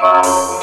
Bye.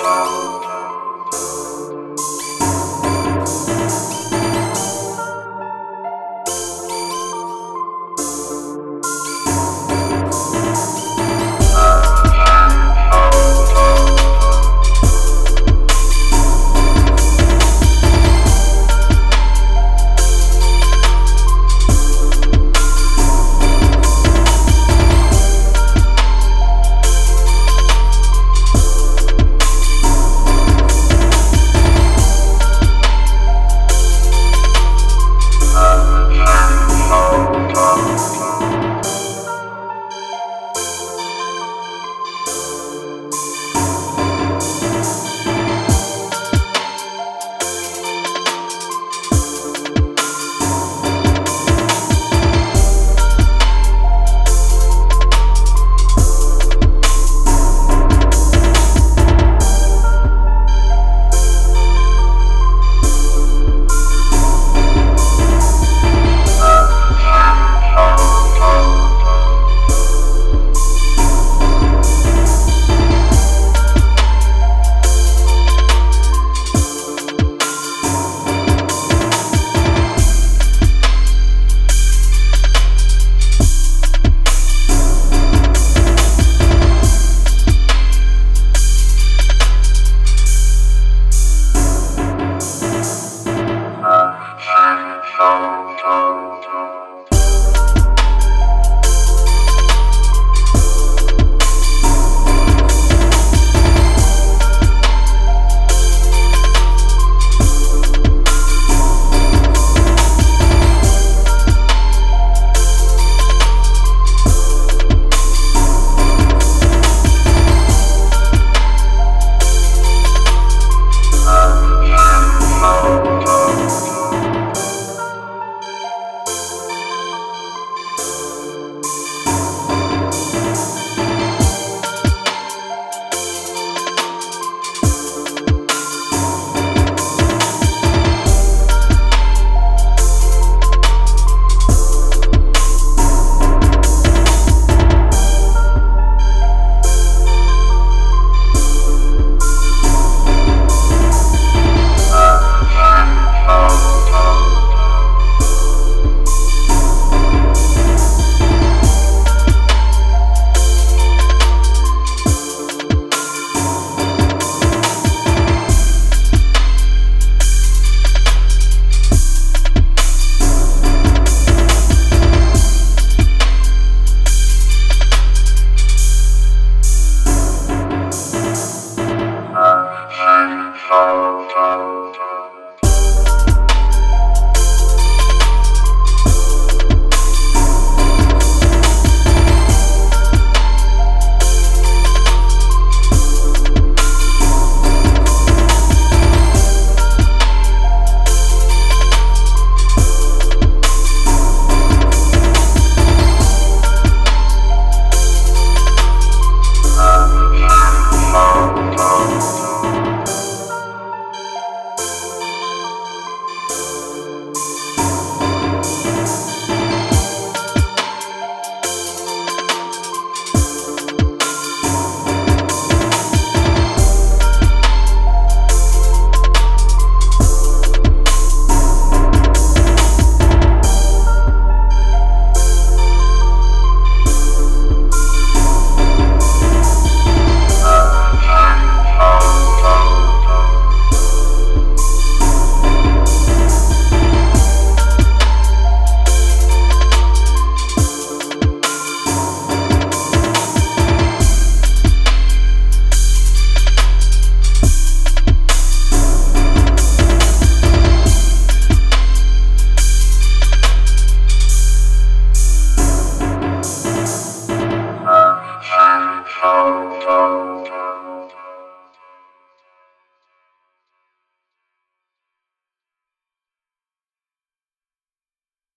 Bye.